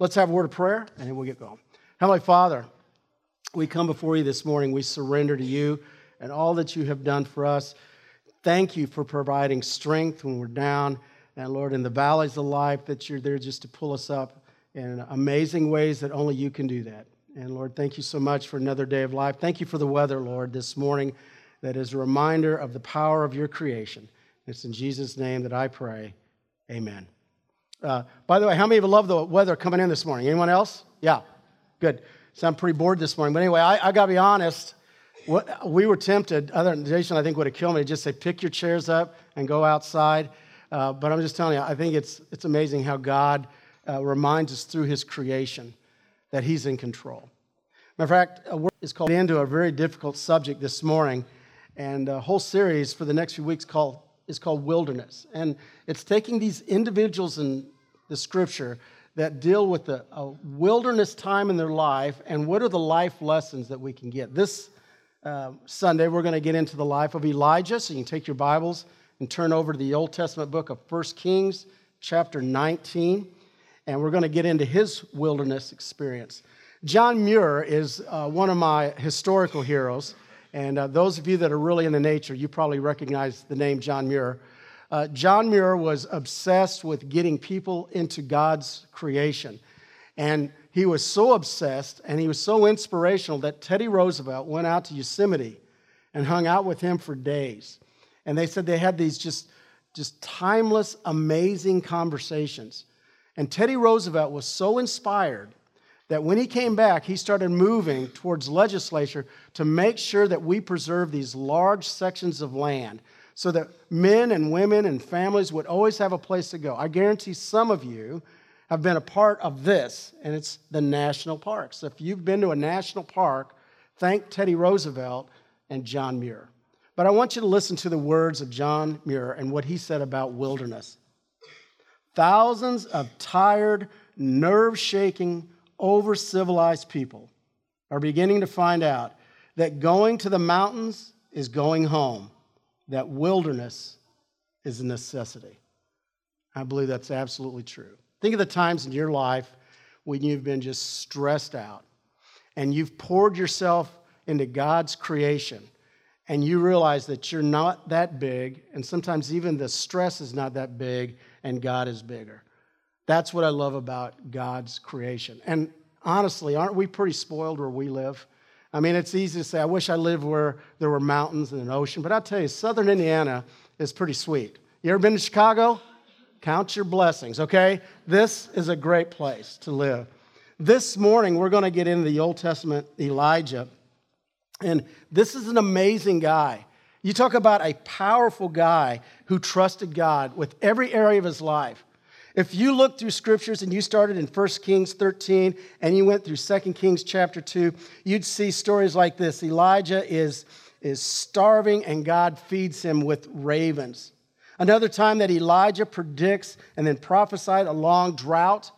Let's have a word of prayer and then we'll get going. Heavenly Father, we come before you this morning. We surrender to you and all that you have done for us. Thank you for providing strength when we're down. And Lord, in the valleys of life, that you're there just to pull us up in amazing ways that only you can do that. And Lord, thank you so much for another day of life. Thank you for the weather, Lord, this morning that is a reminder of the power of your creation. It's in Jesus' name that I pray. Amen. Uh, by the way, how many of you love the weather coming in this morning? Anyone else? Yeah, good. So I'm pretty bored this morning. But anyway, I, I got to be honest. What, we were tempted, other than Jason, I think would have killed me, to just say, pick your chairs up and go outside. Uh, but I'm just telling you, I think it's, it's amazing how God uh, reminds us through his creation that he's in control. Matter of fact, a word is called into a very difficult subject this morning, and a whole series for the next few weeks called, is called Wilderness. And it's taking these individuals in the scripture that deal with a, a wilderness time in their life and what are the life lessons that we can get. This uh, Sunday, we're going to get into the life of Elijah, so you can take your Bibles and turn over to the Old Testament book of 1 Kings, chapter 19 and we're going to get into his wilderness experience. John Muir is uh, one of my historical heroes, and uh, those of you that are really into nature, you probably recognize the name John Muir. Uh, John Muir was obsessed with getting people into God's creation. And he was so obsessed and he was so inspirational that Teddy Roosevelt went out to Yosemite and hung out with him for days. And they said they had these just, just timeless, amazing conversations. And Teddy Roosevelt was so inspired that when he came back, he started moving towards legislature to make sure that we preserve these large sections of land so that men and women and families would always have a place to go. I guarantee some of you have been a part of this, and it's the national parks. If you've been to a national park, thank Teddy Roosevelt and John Muir. But I want you to listen to the words of John Muir and what he said about wilderness. Thousands of tired, nerve shaking, over civilized people are beginning to find out that going to the mountains is going home, that wilderness is a necessity. I believe that's absolutely true. Think of the times in your life when you've been just stressed out and you've poured yourself into God's creation and you realize that you're not that big, and sometimes even the stress is not that big, and God is bigger. That's what I love about God's creation. And honestly, aren't we pretty spoiled where we live? I mean, it's easy to say, I wish I lived where there were mountains and an ocean, but I'll tell you, southern Indiana is pretty sweet. You ever been to Chicago? Count your blessings, okay? This is a great place to live. This morning, we're going to get into the Old Testament Elijah. And this is an amazing guy. You talk about a powerful guy who trusted God with every area of his life. If you look through scriptures and you started in 1 Kings 13 and you went through 2 Kings chapter 2, you'd see stories like this. Elijah is, is starving and God feeds him with ravens. Another time that Elijah predicts and then prophesied a long drought,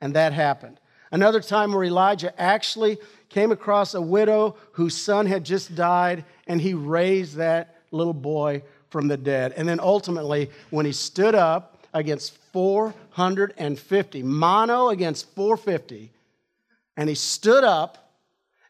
and that happened. Another time where Elijah actually came across a widow whose son had just died, and he raised that little boy from the dead. And then ultimately, when he stood up against 450, mono against 450, and he stood up,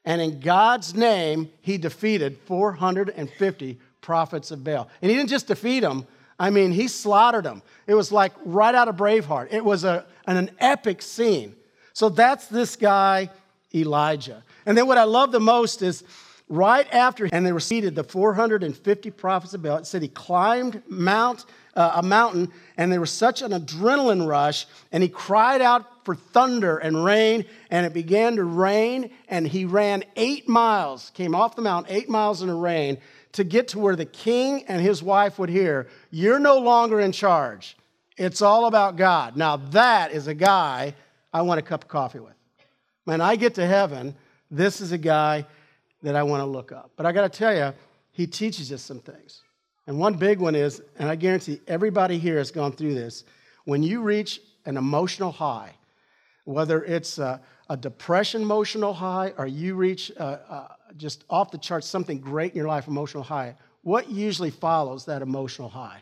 and in God's name, he defeated 450 prophets of Baal. And he didn't just defeat them, I mean, he slaughtered them. It was like right out of Braveheart. It was a, an, an epic scene. So that's this guy, Elijah. And then what I love the most is right after, and they were seated, the 450 prophets of Baal, it said he climbed mount, uh, a mountain, and there was such an adrenaline rush, and he cried out for thunder and rain, and it began to rain, and he ran eight miles, came off the mountain, eight miles in the rain, to get to where the king and his wife would hear, You're no longer in charge. It's all about God. Now, that is a guy I want a cup of coffee with. When I get to heaven, this is a guy that I want to look up. But I got to tell you, he teaches us some things. And one big one is, and I guarantee everybody here has gone through this, when you reach an emotional high, whether it's a, a depression emotional high or you reach uh, uh, just off the charts something great in your life emotional high, what usually follows that emotional high?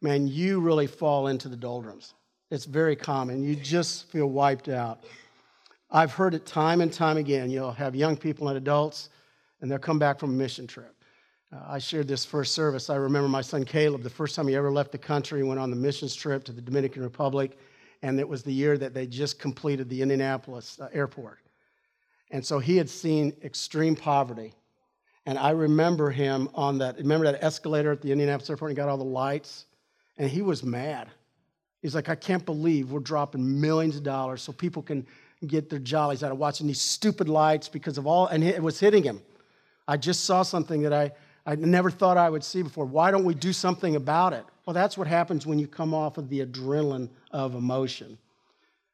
Man, you really fall into the doldrums. It's very common. You just feel wiped out. I've heard it time and time again. You'll have young people and adults, and they'll come back from a mission trip. Uh, I shared this first service. I remember my son Caleb, the first time he ever left the country, went on the missions trip to the Dominican Republic, and it was the year that they just completed the Indianapolis uh, airport. And so he had seen extreme poverty. And I remember him on that, remember that escalator at the Indianapolis airport and got all the lights? And he was mad. He's like, I can't believe we're dropping millions of dollars so people can get their jollies out of watching these stupid lights because of all, and it was hitting him. I just saw something that I, I never thought I would see before. Why don't we do something about it? Well, that's what happens when you come off of the adrenaline of emotion.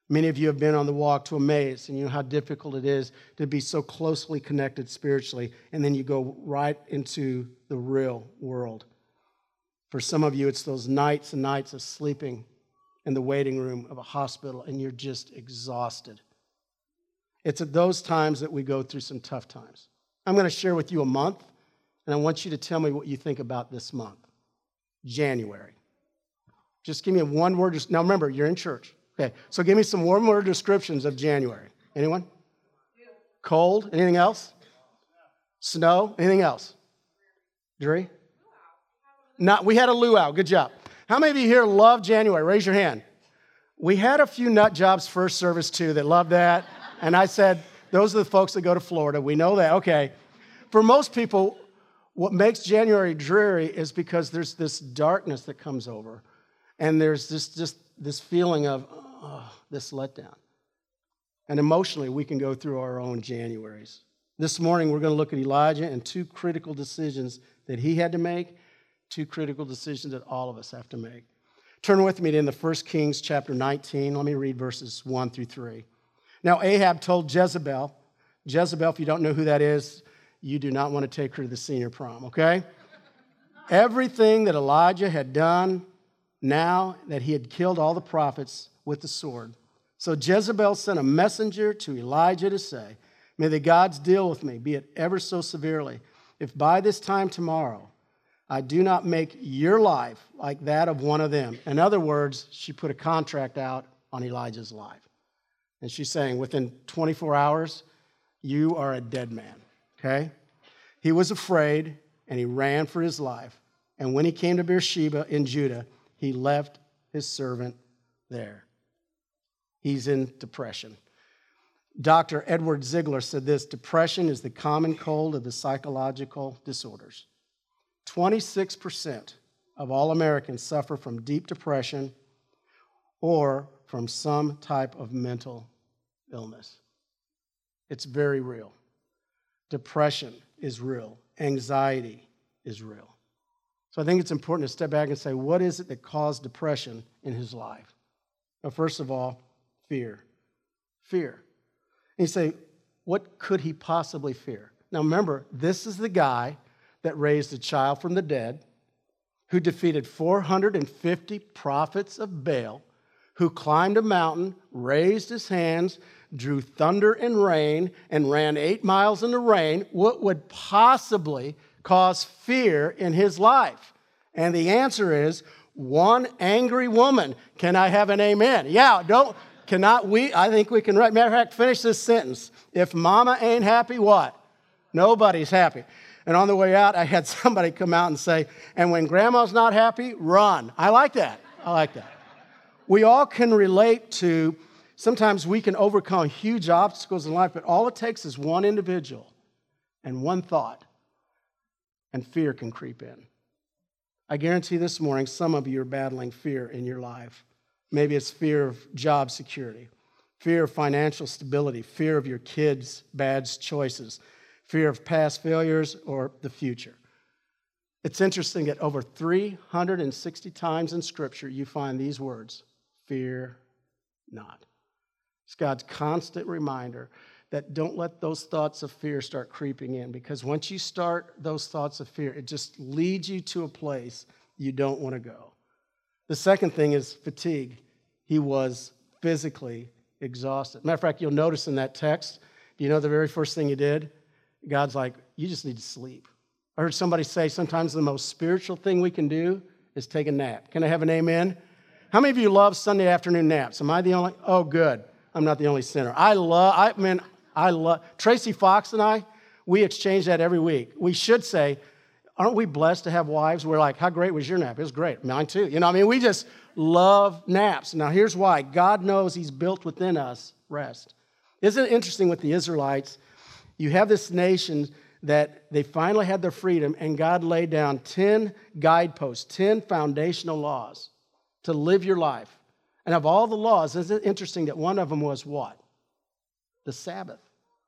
Many of you have been on the walk to Emmaus, and you know how difficult it is to be so closely connected spiritually, and then you go right into the real world. For some of you, it's those nights and nights of sleeping in the waiting room of a hospital, and you're just exhausted. It's at those times that we go through some tough times. I'm going to share with you a month, and I want you to tell me what you think about this month January. Just give me one word. Now, remember, you're in church. Okay, so give me some one word descriptions of January. Anyone? Cold. Anything else? Snow. Anything else? Dreary? Not, we had a luau. Good job. How many of you here love January? Raise your hand. We had a few nut jobs first service too that loved that. And I said, those are the folks that go to Florida. We know that. Okay. For most people, what makes January dreary is because there's this darkness that comes over. And there's this, just this feeling of, oh, this letdown. And emotionally, we can go through our own Januaries. This morning, we're going to look at Elijah and two critical decisions that he had to make, two critical decisions that all of us have to make. Turn with me to in the 1 Kings chapter 19. Let me read verses 1 through 3. Now, Ahab told Jezebel, Jezebel, if you don't know who that is, you do not want to take her to the senior prom, okay? Everything that Elijah had done now that he had killed all the prophets with the sword. So Jezebel sent a messenger to Elijah to say, May the gods deal with me, be it ever so severely, if by this time tomorrow I do not make your life like that of one of them. In other words, she put a contract out on Elijah's life. And she's saying, within 24 hours, you are a dead man. Okay? He was afraid and he ran for his life. And when he came to Beersheba in Judah, he left his servant there. He's in depression. Dr. Edward Ziegler said this depression is the common cold of the psychological disorders. 26% of all Americans suffer from deep depression or from some type of mental illness. It's very real. Depression is real, anxiety is real. So I think it's important to step back and say, what is it that caused depression in his life? Well, first of all, fear. Fear. And you say, what could he possibly fear? Now remember, this is the guy that raised a child from the dead, who defeated 450 prophets of Baal, who climbed a mountain, raised his hands, drew thunder and rain, and ran eight miles in the rain, what would possibly cause fear in his life? And the answer is one angry woman. Can I have an amen? Yeah, don't, cannot we? I think we can, matter of fact, finish this sentence. If mama ain't happy, what? Nobody's happy. And on the way out, I had somebody come out and say, and when grandma's not happy, run. I like that. I like that we all can relate to sometimes we can overcome huge obstacles in life, but all it takes is one individual and one thought, and fear can creep in. I guarantee this morning some of you are battling fear in your life. Maybe it's fear of job security, fear of financial stability, fear of your kids' bad choices, fear of past failures or the future. It's interesting that over 360 times in Scripture you find these words fear not. It's God's constant reminder that don't let those thoughts of fear start creeping in because once you start those thoughts of fear, it just leads you to a place you don't want to go. The second thing is fatigue. He was physically exhausted. Matter of fact, you'll notice in that text, do you know the very first thing he did? God's like, you just need to sleep. I heard somebody say sometimes the most spiritual thing we can do is take a nap. Can I have an amen? How many of you love Sunday afternoon naps? Am I the only? Oh, good. I'm not the only sinner. I love, I mean, I love, Tracy Fox and I, we exchange that every week. We should say, aren't we blessed to have wives? We're like, how great was your nap? It was great. Mine too. You know, I mean, we just love naps. Now, here's why God knows He's built within us rest. Isn't it interesting with the Israelites? You have this nation that they finally had their freedom, and God laid down 10 guideposts, 10 foundational laws to live your life. And of all the laws, isn't it interesting that one of them was what? The Sabbath.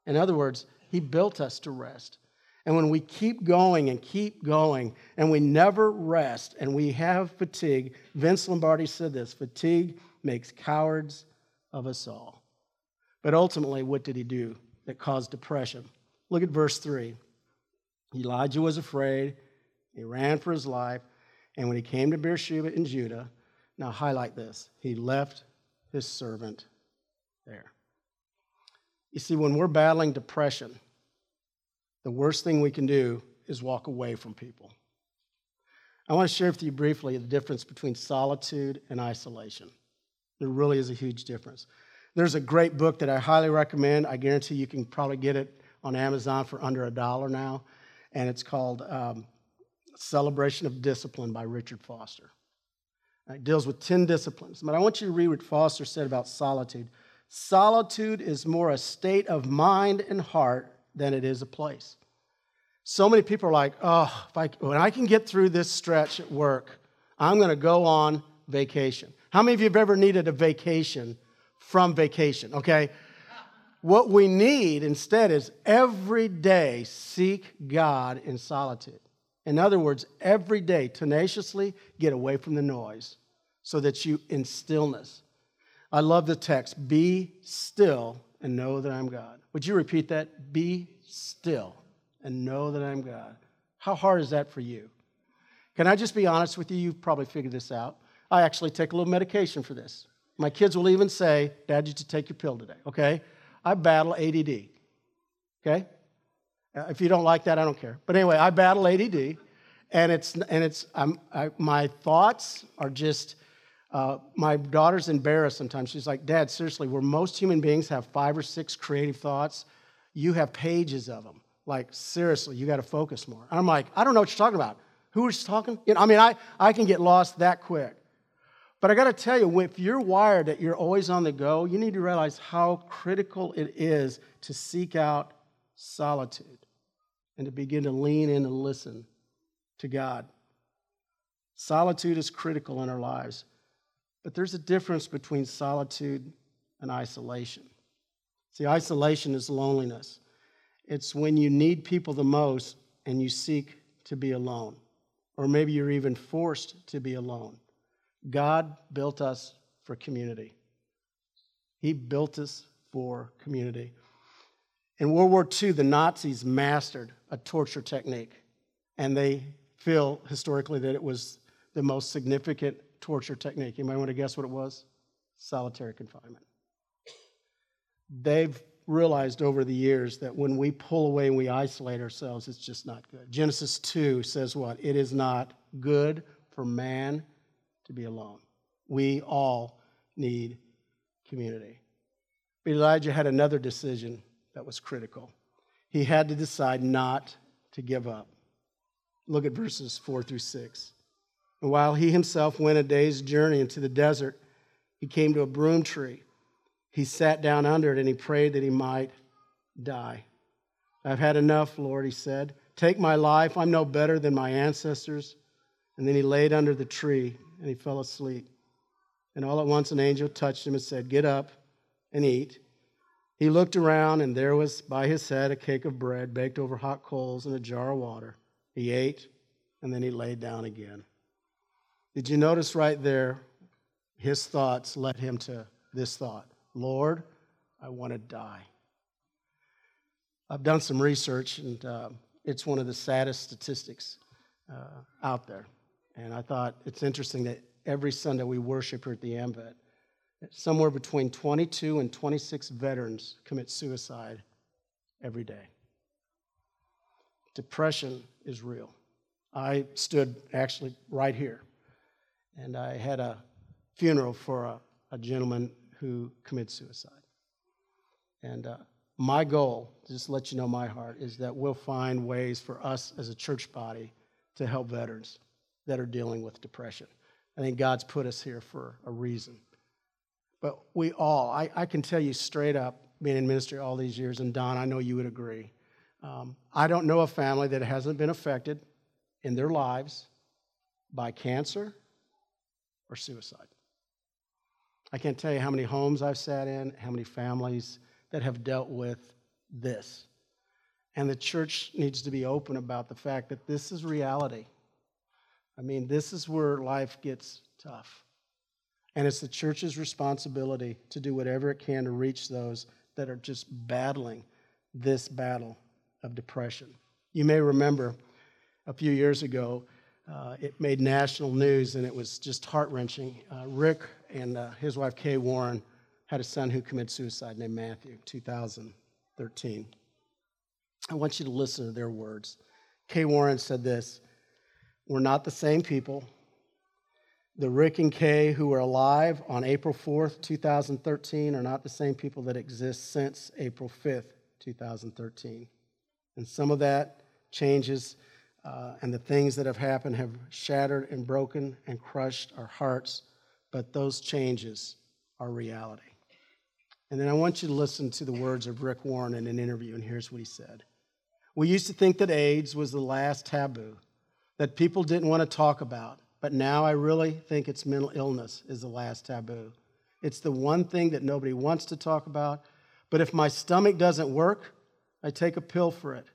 In other words, He built us to rest. And when we keep going and keep going and we never rest and we have fatigue, Vince Lombardi said this fatigue makes cowards of us all. But ultimately, what did he do that caused depression? Look at verse 3. Elijah was afraid, he ran for his life, and when he came to Beersheba in Judah, now highlight this, he left his servant there. You see, when we're battling depression, the worst thing we can do is walk away from people. I want to share with you briefly the difference between solitude and isolation. There really is a huge difference. There's a great book that I highly recommend. I guarantee you can probably get it on Amazon for under a dollar now, and it's called um, Celebration of Discipline by Richard Foster. It deals with 10 disciplines. But I want you to read what Foster said about solitude. Solitude is more a state of mind and heart than it is a place. So many people are like, oh, if I, when I can get through this stretch at work, I'm going to go on vacation. How many of you have ever needed a vacation from vacation? Okay. What we need instead is every day seek God in solitude. In other words, every day tenaciously get away from the noise so that you in stillness. I love the text be still and know that I'm God. Would you repeat that? Be still and know that I'm God. How hard is that for you? Can I just be honest with you? You've probably figured this out. I actually take a little medication for this. My kids will even say, Dad, you should take your pill today, okay? I battle ADD, okay? If you don't like that, I don't care. But anyway, I battle ADD, and it's, and it's I'm, I, my thoughts are just uh, my daughter's embarrassed sometimes. She's like, Dad, seriously, where most human beings have five or six creative thoughts, you have pages of them. Like, seriously, you got to focus more. I'm like, I don't know what you're talking about. Who is talking? You know, I mean, I, I can get lost that quick. But I got to tell you, if you're wired that you're always on the go, you need to realize how critical it is to seek out solitude and to begin to lean in and listen to God. Solitude is critical in our lives. But there's a difference between solitude and isolation. See, isolation is loneliness. It's when you need people the most and you seek to be alone. Or maybe you're even forced to be alone. God built us for community. He built us for community. In World War II, the Nazis mastered a torture technique, and they feel historically that it was the most significant torture technique. Might want to guess what it was? Solitary confinement. They've realized over the years that when we pull away and we isolate ourselves, it's just not good. Genesis 2 says what? It is not good for man to be alone. We all need community. But Elijah had another decision that was critical. He had to decide not to give up. Look at verses 4 through 6. And while he himself went a day's journey into the desert, he came to a broom tree. He sat down under it and he prayed that he might die. I've had enough, Lord, he said. Take my life. I'm no better than my ancestors. And then he laid under the tree and he fell asleep. And all at once an angel touched him and said, Get up and eat. He looked around, and there was by his head a cake of bread baked over hot coals and a jar of water. He ate, and then he lay down again. Did you notice right there? His thoughts led him to this thought Lord, I want to die. I've done some research, and uh, it's one of the saddest statistics uh, out there. And I thought it's interesting that every Sunday we worship here at the AMVET, somewhere between 22 and 26 veterans commit suicide every day. Depression is real. I stood actually right here and I had a funeral for a, a gentleman who committed suicide. And uh, my goal, just to let you know my heart, is that we'll find ways for us as a church body to help veterans that are dealing with depression. I think God's put us here for a reason. But we all, I, I can tell you straight up, being in ministry all these years, and Don, I know you would agree. Um, I don't know a family that hasn't been affected in their lives by cancer or suicide. I can't tell you how many homes I've sat in, how many families that have dealt with this. And the church needs to be open about the fact that this is reality. I mean, this is where life gets tough. And it's the church's responsibility to do whatever it can to reach those that are just battling this battle of depression. You may remember a few years ago, uh, it made national news and it was just heart wrenching. Uh, Rick and uh, his wife Kay Warren had a son who committed suicide named Matthew, 2013. I want you to listen to their words. Kay Warren said this We're not the same people. The Rick and Kay who were alive on April 4th, 2013, are not the same people that exist since April 5th, 2013. And some of that changes uh, and the things that have happened have shattered and broken and crushed our hearts, but those changes are reality. And then I want you to listen to the words of Rick Warren in an interview, and here's what he said. We used to think that AIDS was the last taboo, that people didn't want to talk about, but now I really think it's mental illness is the last taboo. It's the one thing that nobody wants to talk about, but if my stomach doesn't work, I take a pill for it,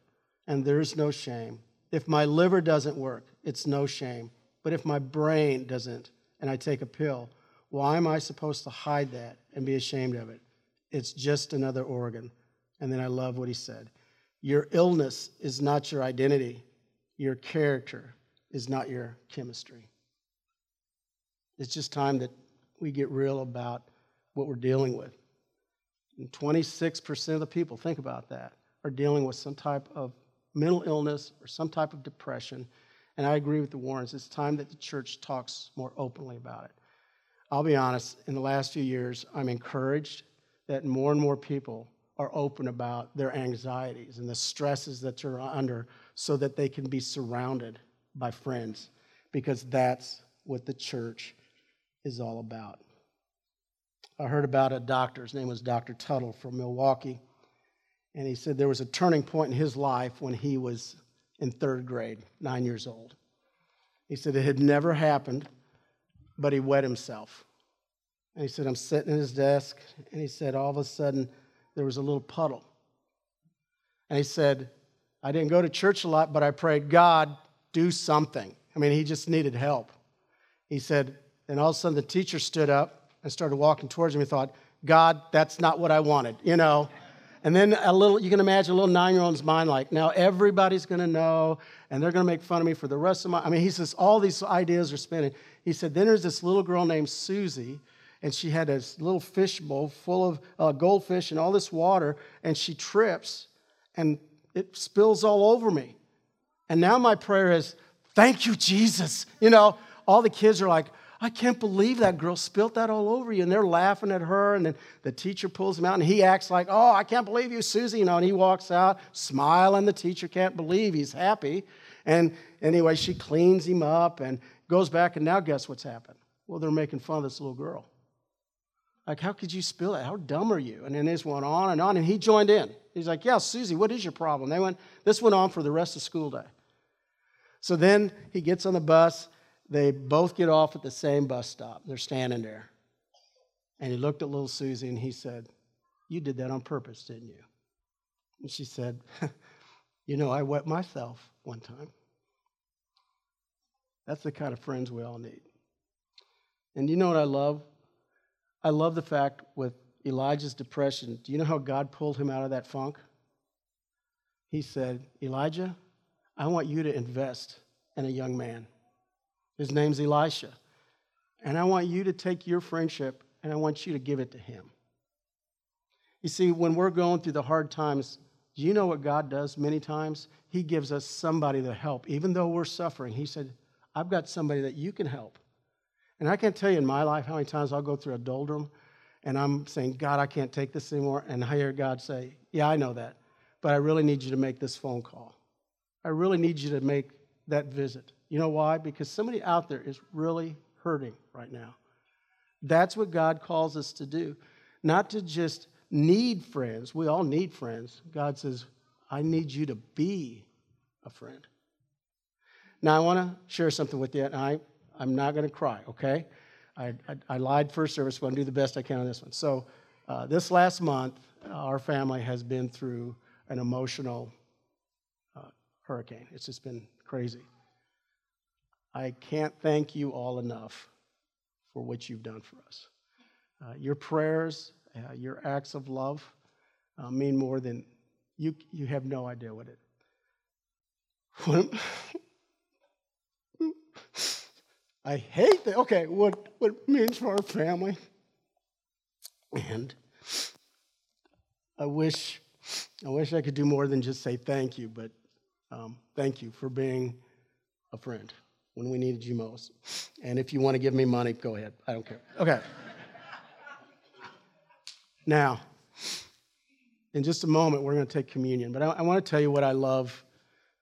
and there's no shame. If my liver doesn't work, it's no shame. But if my brain doesn't and I take a pill, why am I supposed to hide that and be ashamed of it? It's just another organ. And then I love what he said Your illness is not your identity, your character is not your chemistry. It's just time that we get real about what we're dealing with. And 26% of the people, think about that, are dealing with some type of mental illness or some type of depression. And I agree with the Warrens. It's time that the church talks more openly about it. I'll be honest, in the last few years, I'm encouraged that more and more people are open about their anxieties and the stresses that they're under so that they can be surrounded by friends because that's what the church is all about. I heard about a doctor, his name was Dr. Tuttle from Milwaukee. And he said there was a turning point in his life when he was in third grade, nine years old. He said it had never happened, but he wet himself. And he said, I'm sitting at his desk, and he said, all of a sudden, there was a little puddle. And he said, I didn't go to church a lot, but I prayed, God, do something. I mean, he just needed help. He said, and all of a sudden the teacher stood up and started walking towards him. He thought, God, that's not what I wanted, you know. And then a little, you can imagine a little nine year old's mind like, now everybody's going to know, and they're going to make fun of me for the rest of my. I mean, he says, all these ideas are spinning. He said, then there's this little girl named Susie, and she had this little fish bowl full of uh, goldfish and all this water, and she trips, and it spills all over me. And now my prayer is, thank you, Jesus. You know, all the kids are like, I can't believe that girl spilt that all over you. And they're laughing at her. And then the teacher pulls him out and he acts like, Oh, I can't believe you, Susie. You know, and he walks out smiling. The teacher can't believe he's happy. And anyway, she cleans him up and goes back. And now guess what's happened? Well, they're making fun of this little girl. Like, how could you spill that? How dumb are you? And then this went on and on. And he joined in. He's like, Yeah, Susie, what is your problem? They went, this went on for the rest of school day. So then he gets on the bus they both get off at the same bus stop. They're standing there. And he looked at little Susie and he said, You did that on purpose, didn't you? And she said, You know, I wet myself one time. That's the kind of friends we all need. And you know what I love? I love the fact with Elijah's depression, do you know how God pulled him out of that funk? He said, Elijah, I want you to invest in a young man. His name's Elisha. And I want you to take your friendship and I want you to give it to him. You see, when we're going through the hard times, do you know what God does many times? He gives us somebody to help. Even though we're suffering, He said, I've got somebody that you can help. And I can't tell you in my life how many times I'll go through a doldrum and I'm saying, God, I can't take this anymore. And I hear God say, Yeah, I know that, but I really need you to make this phone call. I really need you to make that visit. You know why? Because somebody out there is really hurting right now. That's what God calls us to do, not to just need friends. We all need friends. God says, I need you to be a friend. Now, I want to share something with you, and I, I'm not going to cry, okay? I, I, I, lied first service, but I'm going to do the best I can on this one. So, uh, this last month, our family has been through an emotional uh, hurricane. It's just been crazy. I can't thank you all enough for what you've done for us. Uh, your prayers, uh, your acts of love uh, mean more than you, you have no idea what it. I hate that. Okay, what, what it means for our family. And I wish, I wish I could do more than just say thank you, but um, thank you for being a friend when we needed you most. And if you want to give me money, go ahead. I don't care. Okay. now, in just a moment, we're going to take communion. But I, I want to tell you what I love,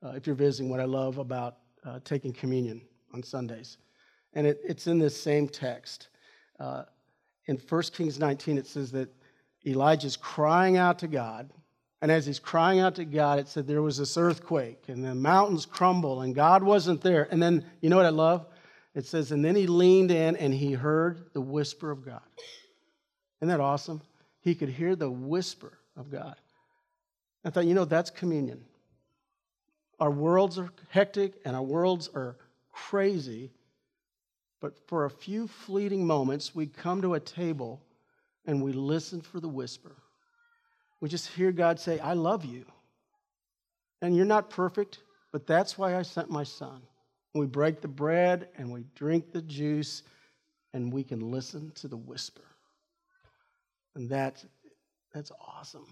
uh, if you're visiting, what I love about uh, taking communion on Sundays. And it, it's in this same text. Uh, in 1 Kings 19, it says that Elijah's crying out to God. And as he's crying out to God, it said there was this earthquake and the mountains crumble and God wasn't there. And then, you know what I love? It says, and then he leaned in and he heard the whisper of God. Isn't that awesome? He could hear the whisper of God. I thought, you know, that's communion. Our worlds are hectic and our worlds are crazy, but for a few fleeting moments, we come to a table and we listen for the whisper. We just hear God say, I love you. And you're not perfect, but that's why I sent my son. we break the bread and we drink the juice, and we can listen to the whisper. And that, that's awesome.